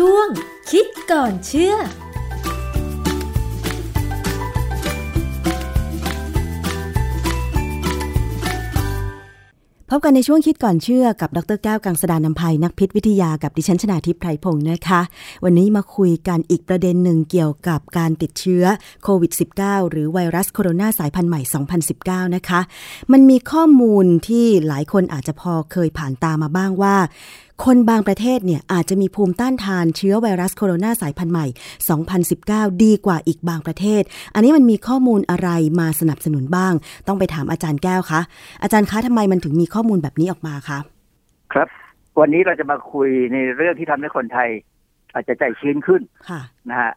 ช่วง คิดก่อนเชื่อพบกันในช่วงคิดก่อนเชื่อกับดรแก้วกังสดานนภัยนักพิษวิทยากับดิฉันชนาทิพย์ไพรพงศ์นะคะ วันนี้มาคุยกันอีกประเด็นหนึ่งเกี่ยวกับการติดเชื้อโควิด -19 หรือไวรัสโคโรนาสายพันธุ์ใหม่ 2019 นะคะ มันมีข้อมูลที่หลายคนอาจจะพอเคยผ่านตามาบ้างว่าคนบางประเทศเนี่ยอาจจะมีภูมิต้านทานเชื้อไวรัสโคโรนาสายพันธุ์ใหม่ 2019 ดีกว่าอีกบางประเทศ อันนี้มันมีข้อมูลอะไรมาสนับสนุนบ้าง ต้องไปถามอาจารย์แก้วคะ อาจารย์คะทำไมมันถึงมีข้อมูลแบบนี้ออกมาคะครับ วันนี้เราจะมาคุยในเรื่องที่ทำให้คนไทย อาจจะใจชื้นขึ้นค่ะนะฮะ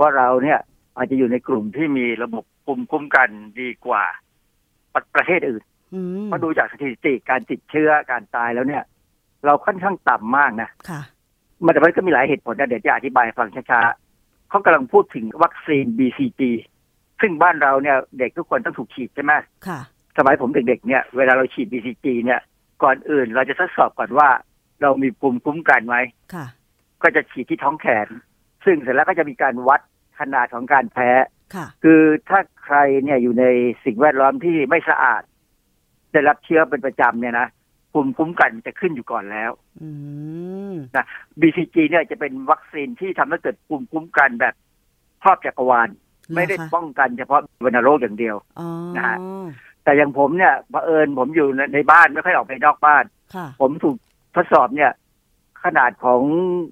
ว่าเราเนี่ยอาจจะอยู่ในกลุ่มที่มีระบบภูมิคุ้มกันดีกว่าประประเทศอื่นอืมเพราะดูจากสถิติการติดเชื้อการตายแล้วเนี่ย เราค่อนข้างต่ำมากนะค่ะ มันแต่มันก็มีหลายเหตุผลนะเดี๋ยวจะอธิบายให้ฟังช้าๆเขากำลังพูดถึงวัคซีน BCG ซึ่งบ้านเราเนี่ย เด็กทุกคนต้องถูกฉีดใช่ไหมค่ะ สมัยผมเด็กๆเนี่ยเวลาเราฉีด BCG เนี่ย ก่อนอื่นเราจะทดสอบก่อนว่า เรามีภูมิคุ้มกันไหมค่ะ ก็จะฉีดที่ท้องแขน ซึ่งเสร็จแล้วก็จะมีการวัดขนาดของการแพ้ค่ะ คือถ้าใครเนี่ยอยู่ในสิ่งแวดล้อมที่ไม่สะอาดได้รับเชื้อเป็นประจำเนี่ยนะ ภูมิคุ้มกันจะขึ้นอยู่ก่อนแล้วอืม BCG เนี่ยจะเป็นวัคซีนที่ทำให้เกิดภูมิคุ้มกันแบบครอบจักรวาล ไม่ได้เหรอคะป้องกันเฉพาะวัณโรคอย่างเดียวอ๋อนะฮะแต่อย่างผมเนี่ยเผอิญผมอยู่ในในบ้านไม่ค่อยออกไปนอกบ้านค่ะผมถูกทดสอบเนี่ย ขนาดของ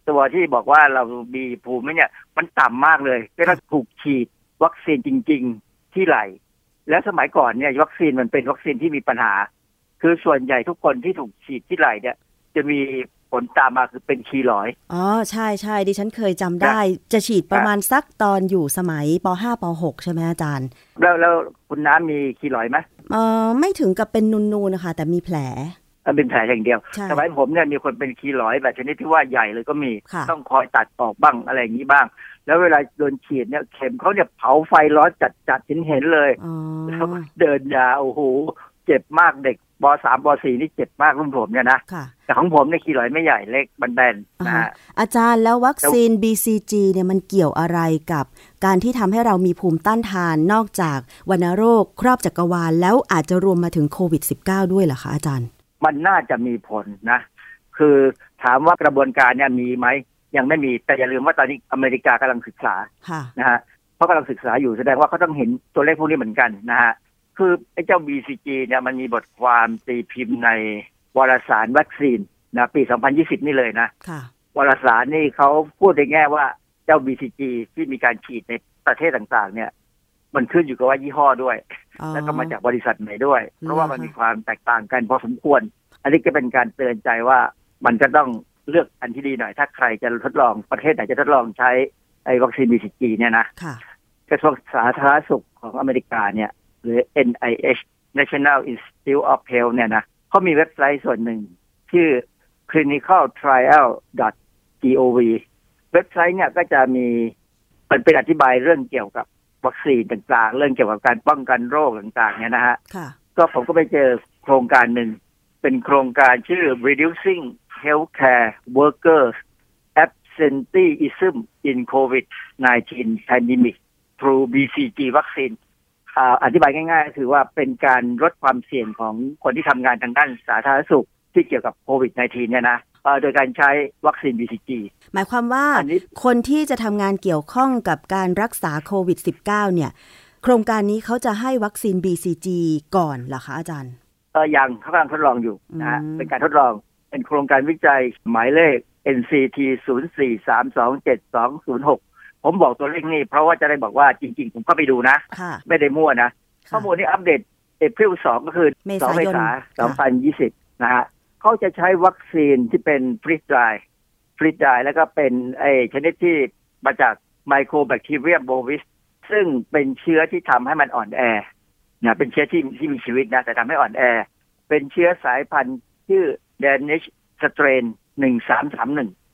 ตัวที่บอกว่าเรามีภูมิเนี่ย มันต่ำมากเลยก็ต้องถูกฉีดวัคซีนจริง ๆ ที่ไหล แล้วสมัยก่อนเนี่ยวัคซีนมันเป็นวัคซีนที่มีปัญหา คือส่วนใหญ่ทุกคนที่ถูกฉีดที่ไหลเนี่ย จะมีผลตามมาคือเป็นคีลอยด์อ๋อใช่ใช่ดิฉันเคยจำได้ จะฉีดประมาณสักตอนอยู่สมัยป .5 ป .6 ใช่ไหมอาจารย์ แล้วแล้วคุณน้ำมีคีลอยด์ไหมเออไม่ถึงกับเป็นนูนๆนะคะ แต่มีแผลมันเป็นแผลอย่างเดียวใช่สมัยผมเนี่ยมีคนเป็นคีลอยด์แบบชนิดที่ว่าใหญ่เลยก็มีค่ะต้องคอยตัดออกบ้างอะไรอย่างนี้บ้าง แล้วเวลาโดนฉีดเนี่ยเข็มเขาเนี่ยเผาไฟร้อนจัดจัดๆเห็นเห็นๆเลยอ๋อแล้วเดินยาโอ้โหเจ็บมากเด็ก ปสามปสี่นี่เจ็บมากรุ่นผมเนี่ยนะค่ะแต่ของผมเนี่ยคีลอยด์ไม่ใหญ่เล็กบันแบนๆนะอ่าฮะฮะอาจารย์แล้ววัคซีน BCG เนี่ยมันเกี่ยวอะไรกับ การที่ทำให้เรามีภูมิต้านทานนอกจากวัณโรค ครอบจักรวาล แล้วอาจจะรวมมาถึงโควิด -19 ด้วยเหรอคะอาจารย์ มันน่าจะมีผลนะ คือถามว่ากระบวนการเนี่ยมีไหมยังไม่มีแต่อย่าลืมว่าตอนนี้อเมริกากำลังศึกษาค่ะนะฮะเพราะกำลังศึกษาอยู่แสดงว่าเขาต้องเห็นตัวเลขพวกนี้เหมือนกันนะฮะ คือไอ้เจ้า BCG เนี่ยมันมีบทความตีพิมพ์ในวารสารวัคซีนนะปี 2020 นี่เลยนะค่ะวารสารนี่เขาพูดในแง่ว่าเจ้า BCG ที่มีการฉีดในประเทศต่างๆ เนี่ย มันขึ้นอยู่กับว่ายี่ห้อด้วยอ๋อแล้วก็มาจากบริษัทไหนด้วย เพราะว่ามันเหรอคะมีความแตกต่างกันพอสมควร อันนี้ก็เป็นการเตือนใจว่ามันจะต้องเลือกอันที่ดีหน่อย ถ้าใครจะทดลองประเทศไหนจะทดลองใช้ไอ้วัคซีน BCG เนี่ยนะค่ะกระทรวงสาธารณสุขของอเมริกาเนี่ย หรือ NIH National Institute of Health เนี่ยนะเขามีเว็บไซต์ส่วนหนึ่ง ชื่อ clinicaltrial.gov เว็บไซต์เนี่ยก็จะมีมันเป็นอธิบายเรื่องเกี่ยวกับวัคซีนต่างๆ เรื่องเกี่ยวกับการป้องกันโรคต่างๆ เนี่ยนะฮะค่ะก็ผมก็ไปเจอโครงการหนึ่ง เป็นโครงการชื่อ reducing healthcare workers absenteeism in COVID-19 pandemic through BCG วัคซีน อ่าอธิบายง่ายๆก็คือว่าเป็นการลดความเสี่ยงของคนที่ทำงานทางด้านสาธารณสุขที่เกี่ยวกับโควิด -19 เนี่ยนะเอ่อโดยการใช้วัคซีน BCG หมายความว่าอันนี้คนที่จะทำงานเกี่ยวข้องกับการรักษาโควิด -19 เนี่ย โครงการนี้เขาจะให้วัคซีน BCG ก่อนเหรอคะอาจารย์เออยังเขากำลังทดลองอยู่นะฮะอืมเป็นการทดลองเป็นโครงการวิจัยหมายเลข NCT 0 4 3 2 7 2 0 6 ผมบอกตัวเลขนี้เพราะว่าจะได้บอกว่าจริง ๆ ผมเข้าไปดูนะค่ะไม่ได้มั่วนะค่ะข้อมูลนี้อัปเดตเอพริลสองก็คือเมสองษาเมยนษาค่ะ2020นะฮะเขาจะใช้วัคซีนที่เป็นฟรีดไดฟรีดไดแล้วก็เป็นไอชนิดที่มาจากไมโครแบคทีเรียโบวิสซึ่งเป็นเชื้อที่ทำให้มันอ่อนแอนะเป็นเชื้อที่ที่มีชีวิตนะแต่ทำให้อ่อนแอ เป็นเชื้อสายพันธุ์ชื่อ Danish strain 1331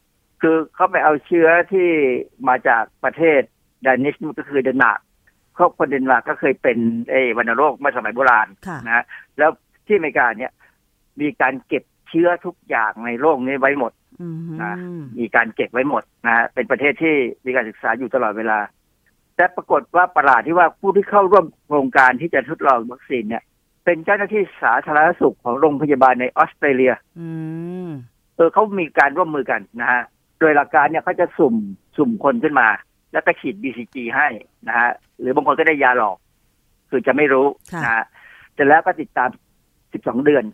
คือเขาไปเอาเชื้อที่มาจากประเทศ Danish ก็คือเดนมาร์กครอบคนเดนมาร์กก็เคยเป็นไอ้วัณโรคเมื่อสมัยโบราณค่ะนะฮะแล้วที่อเมริกาเนี่ย มีการเก็บเชื้อทุกอย่างในโลกนี้ไว้หมดอืมนะมีการเก็บไว้หมดนะฮะเป็นประเทศที่มีการศึกษาอยู่ตลอดเวลา แต่ปรากฏว่าประหลาดที่ว่าผู้ที่เข้าร่วมโครงการที่จะทดลองวัคซีนเนี่ย เป็นเจ้าหน้าที่สาธารณสุขของโรงพยาบาลในออสเตรเลียอืมเออเขามีการร่วมมือกันนะฮะ โดยหลักการเนี่ยเขาจะสุ่มสุ่มคนขึ้นมา แล้วก็ฉีด BCG ให้นะฮะหรือบางคนก็ได้ยาหลอก คือจะไม่รู้ค่ะนะฮะเสร็จแล้วก็ติดตาม 12 เดือน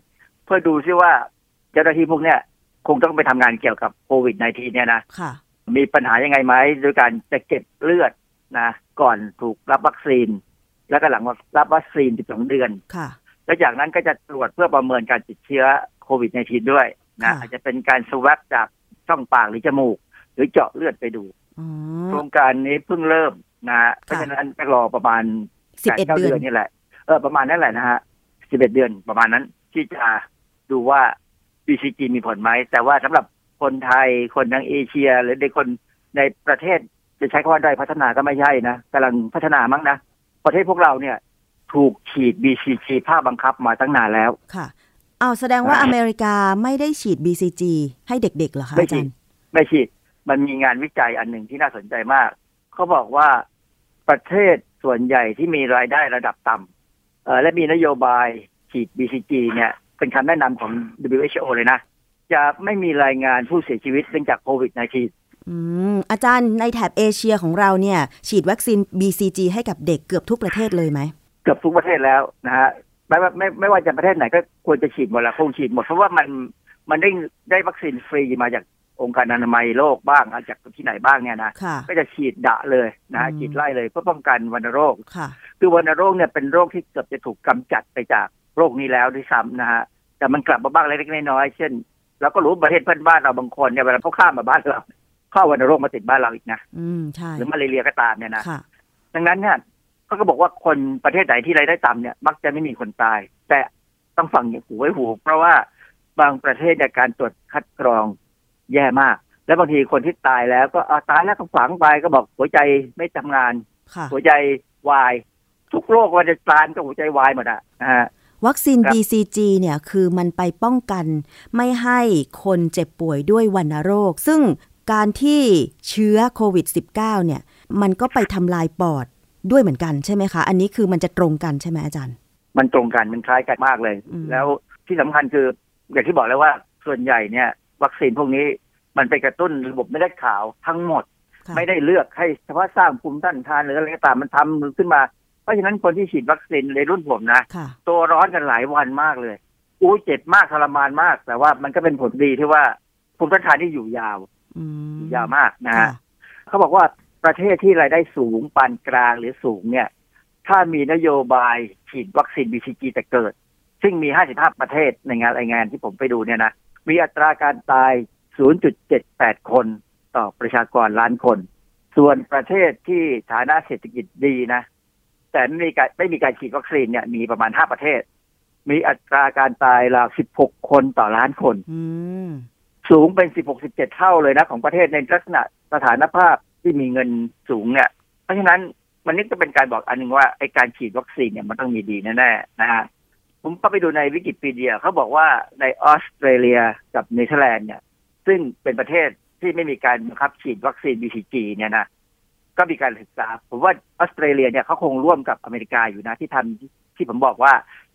เพื่อดูซิว่าเจ้าหน้าที่พวกเนี้ยคงต้องไปทำงานเกี่ยวกับโควิด -19 เนี่ยนะค่ะมีปัญหายังไงไหมโดยการจะเก็บเลือดนะ ก่อนถูกรับวัคซีน แล้วก็หลังรับวัคซีน 12 เดือนค่ะแล้วจากนั้นก็จะตรวจเพื่อประเมินการติดเชื้อโควิด -19 ด้วยนะค่ะอาจจะเป็นการสวับจาก ช่องปากหรือจมูก หรือเจาะเลือดไปดูอ๋อโครงการนี้เพิ่งเริ่มนะฮะเพราะฉะนั้นก็รอประมาณสิบเอ็ดก้าเดือนนี่แหละเออประมาณนั้นแหละนะฮะสิบเอ็ดเดือนประมาณนั้น ที่จะดูว่า BCG มีผลไหม แต่ว่าสำหรับคนไทยคนทางเอเชีย หรือในคนในประเทศจะใช้คำว่าด้อยพัฒนาก็ไม่ใช่นะกำลังพัฒนามั้งนะ ประเทศพวกเราเนี่ย ถูกฉีด BCG ภาคบังคับมาตั้งนานแล้วค่ะ เอาแสดงว่าอ่าอเมริกาไม่ได้ฉีด BCG ให้เด็กๆเหรอคะไม่อาฉีจาดรย์ไม่ฉีด มันมีงานวิจัยอันหนึ่งที่น่าสนใจมาก เขาบอกว่าประเทศส่วนใหญ่ที่มีรายได้ระดับต่ำเอ่อและมีนโยบายฉีด BCG เนี่ย เป็นคำแนะนำของ WHO เลยนะ จะไม่มีรายงานผู้เสียชีวิตเนื่องจากโควิด -19 อืมอาจารย์ในแถบเอเชียของเราเนี่ย ฉีดวัคซีน BCG ให้กับเด็กเกือบทุกประเทศเลยไหม เกือบทุกประเทศแล้วนะฮะ ไม่ว่าไม่ไม่ว่าจะประเทศไหนก็ควรจะฉีดหมดละคงฉีดหมดเพราะว่ามันมันได้ได้วัคซีนฟรีมาจากองค์การอนามัยโลกบ้างจากที่ไหนบ้างเนี่ยนะค่ะก็จะฉีดดะเลยนะฮะอืมฉีดไล่เลยเพื่อป้องกันวัณโรคค่ะคือวัณโรคเนี่ยเป็นโรคที่เกือบจะถูกกำจัดไปจากโรคนี้แล้วด้วยซ้ำนะฮะแต่มันกลับมาบ้างเล็กๆน้อยๆเช่นเราก็รู้ประเทศเพื่อนบ้านเราบางคนเนี่ยเวลาเขาข้ามมาบ้านเราเข้าวัณโรคมาติดบ้านเราอีกนะอืมใช่หรือมาเรียก็ตามเนี่ยนะค่ะดังนั้นเนี่ย เขาก็บอกว่าคนประเทศไหนที่รายได้ต่ำเนี่ย มักจะไม่มีคนตาย แต่ต้องฟังอย่างหูไว้หู เพราะว่าบางประเทศเนี่ยการตรวจคัดกรองแย่มาก แล้วบางทีคนที่ตายแล้ว ก็เอาตายแล้วก็ฝังไปก็บอกหัวใจไม่ทำงานค่ะหัวใจวาย ทุกโรควันจะตายก็หัวใจวายหมดอะนะฮะวัคซีนครับ BCG เนี่ยคือมันไปป้องกัน ไม่ให้คนเจ็บป่วยด้วยวัณโรค ซึ่งการที่เชื้อโควิด -19 เนี่ย มันก็ไปทำลายปอด ด้วยเหมือนกันใช่ไหมคะ อันนี้คือมันจะตรงกันใช่ไหมอาจารย์ มันตรงกันมันคล้ายกันมากเลยอืมแล้วที่สำคัญคืออย่างที่บอกแล้วว่าส่วนใหญ่เนี่ย วัคซีนพวกนี้มันไปกระตุ้นระบบไม่ได้ขาวทั้งหมดค่ะไม่ได้เลือกให้เฉพาะสร้างภูมิต้านทานหรืออะไรก็ตามมันทำขึ้นมา เพราะฉะนั้นคนที่ฉีดวัคซีนในรุ่นผมนะค่ะตัวร้อนกันหลายวันมากเลยอู้เจ็บมากทรมานมาก แต่ว่ามันก็เป็นผลดีที่ว่าภูมิต้านทานที่อยู่ยาวอืมยาวมากนะค่ะฮะเขาบอกว่า ประเทศที่รายได้สูงปานกลางหรือสูงเนี่ย ถ้ามีนโยบายฉีดวัคซีน BCG แต่เกิด ซึ่งมี 55 ประเทศในงานรายงานที่ผมไปดูเนี่ยนะมีอัตราการตาย 0.78 คนต่อประชากรล้านคน ส่วนประเทศที่ฐานะเศรษฐกิจดีนะ แต่ไม่มีการไม่มีการฉีดวัคซีนเนี่ยมีประมาณ 5 ประเทศ มีอัตราการตายราว 16 คนต่อล้านคนอืมสูงเป็น 16 17 เท่าเลยนะ ของประเทศในลักษณะสถานภาพ ที่มีเงินสูงเนี่ย เพราะฉะนั้นมันนี่ก็เป็นการบอกอันหนึ่งว่าไอ้การฉีดวัคซีนเนี่ยมันต้องมีดีแน่ๆนะฮะผมก็ไปดูในวิกิพีเดียเขาบอกว่าในออสเตรเลียกับเนเธอร์แลนด์เนี่ย ซึ่งเป็นประเทศที่ไม่มีการบังคับฉีดวัคซีน BCG เนี่ยนะก็มีการศึกษา ผมว่าออสเตรเลียเนี่ยเขาคงร่วมกับอเมริกาอยู่นะที่ทำที่ผมบอกว่า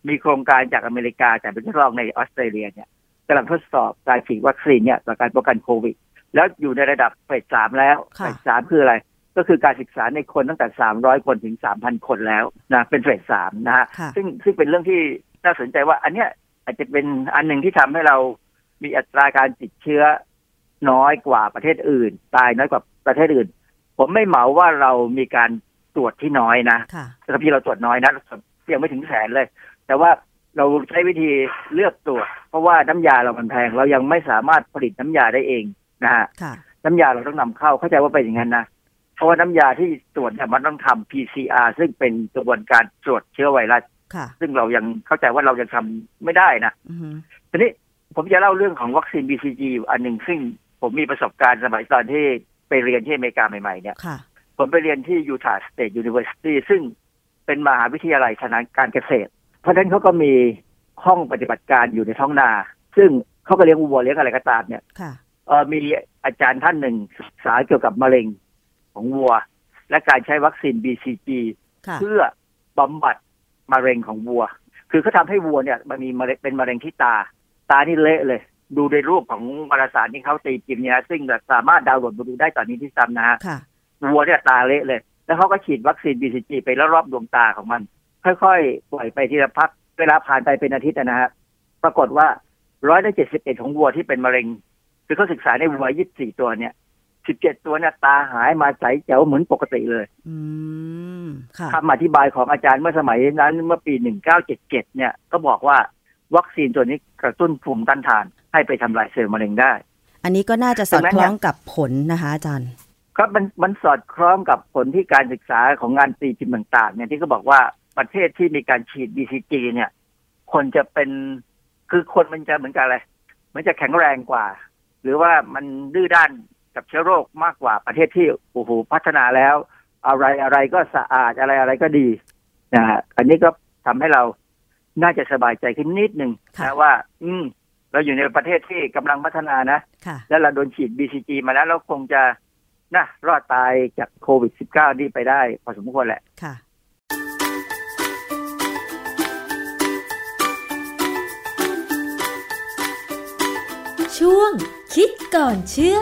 มีโครงการจากอเมริกาแต่เป็นทดลองในออสเตรเลียเนี่ยกำลังทดสอบการฉีดวัคซีนเนี่ยต่อการป้องกันโควิด แล้วอยู่ในระดับเฟสสามแล้วค่ะเฟสสามคืออะไร ก็คือการศึกษาในคนตั้งแต่ 300 คนถึง 3,000 คนแล้วนะเป็นเฟสสามนะฮะค่ะซึ่งซึ่งเป็นเรื่องที่น่าสนใจว่า อันเนี้ยอาจจะเป็นอันหนึ่งที่ทำให้เรามีอัตราการติดเชื้อน้อยกว่าประเทศอื่น ตายน้อยกว่าประเทศอื่น ผมไม่เหมาว่าเรามีการตรวจที่น้อยนะค่ะแต่ที่เราตรวจน้อยนะยังไม่ถึงแสนเลย แต่ว่าเราใช้วิธีเลือกตรวจ เพราะว่าน้ำยาเรามันแพง เรายังไม่สามารถผลิตน้ำยาได้เอง นะฮะค่ะน้ำยาเราต้องนำเข้าเข้าใจว่าเป็นอย่างนั้นนะเพราะว่าน้ำยาที่ตรวจเนี่ยมันต้องทำ PCR ซึ่งเป็นกระบวนการตรวจเชื้อไวรัสค่ะซึ่งเรายังเข้าใจว่าเรายังทำไม่ได้นะอือฮึทีนี้ผมจะเล่าเรื่องของวัคซีน BCG อยู่อันหนึ่งซึ่งผมมีประสบการณ์สมัยตอนที่ไปเรียนที่อเมริกาใหม่ๆเนี่ยค่ะผมไปเรียนที่ Utah State University ซึ่งเป็นมหาวิทยาลัยทางการเกษตร เพราะฉะนั้นเขาก็มีห้องปฏิบัติการอยู่ในท้องนา ซึ่งเขาก็เลี้ยงวัวเลี้ยงอะไรก็ตามเนี่ยค่ะ เออมีอาจารย์ท่านหนึ่งศึกษาเกี่ยวกับมะเร็งของวัว และการใช้วัคซีน BCG ค่ะเพื่อบำบัดมะเร็งของวัว คือเขาทำให้วัวเนี่ย มันมีมะเร็งเป็นมะเร็งที่ตา ตานี่เละเลย ดูในรูปของวารสารที่เขาตีพิมพ์เนี่ยซึ่งสามารถดาวน์โหลดมาดูได้ตอนนี้ที่ซ้ำนะฮะค่ะวัวเนี่ยตาเละเลย แล้วเขาก็ฉีดวัคซีน BCG ไปแล้วรอบดวงตาของมัน ค่อยๆ ปล่อยไปทีละพักเวลาผ่านไปเป็นอาทิตย์นะฮะปรากฏว่าร้อยละเจ็ดสิบเอ็ดของวัวที่เป็นมะเร็ง คือเขาศึกษาในวัวยี่สิบสี่ตัวเนี่ยสิบเจ็ดตัวเนี่ยตาหายมาใสแจ๋วเหมือนปกติเลยอืมค่ะคำอธิบายของอาจารย์เมื่อสมัยนั้นเมื่อปีหนึ่งเก้าเจ็ดเจ็ดเนี่ย ก็บอกว่าวัคซีนตัวนี้กระตุ้นภูมิต้านทาน ให้ไปทำลายเซลล์มะเร็งได้ อันนี้ก็น่าจะสอดดังนั้นคล้เนี่อยงกับผลนะคะ อาจารย์ ครับมันมันสอดคล้องกับผลที่การศึกษาของงานตีพิมพ์ต่างๆเนี่ยที่เขาบอกว่าประเทศที่มีการฉีด BCG เนี่ย คนจะเป็นคือคนมันจะเหมือนกับอะไรมันจะแข็งแรงกว่า หรือว่ามันดื้อด้านกับเชื้อโรคมากกว่าประเทศที่โอ้โหพัฒนาแล้ว อะไรอะไรก็สะอาดอะไรอะไรก็ดีนะฮะอันนี้ก็ทำให้เราน่าจะสบายใจขึ้นนิดนึงค่ะนะว่า อืม เราอยู่ในประเทศที่กำลังพัฒนานะค่ะแล้วเราโดนฉีด BCG มาแล้วเราคงจะนะรอดตายจากโควิด -19 นี่ไปได้ พอสมควรแหละค่ะช่วง คิดก่อนเชื่อ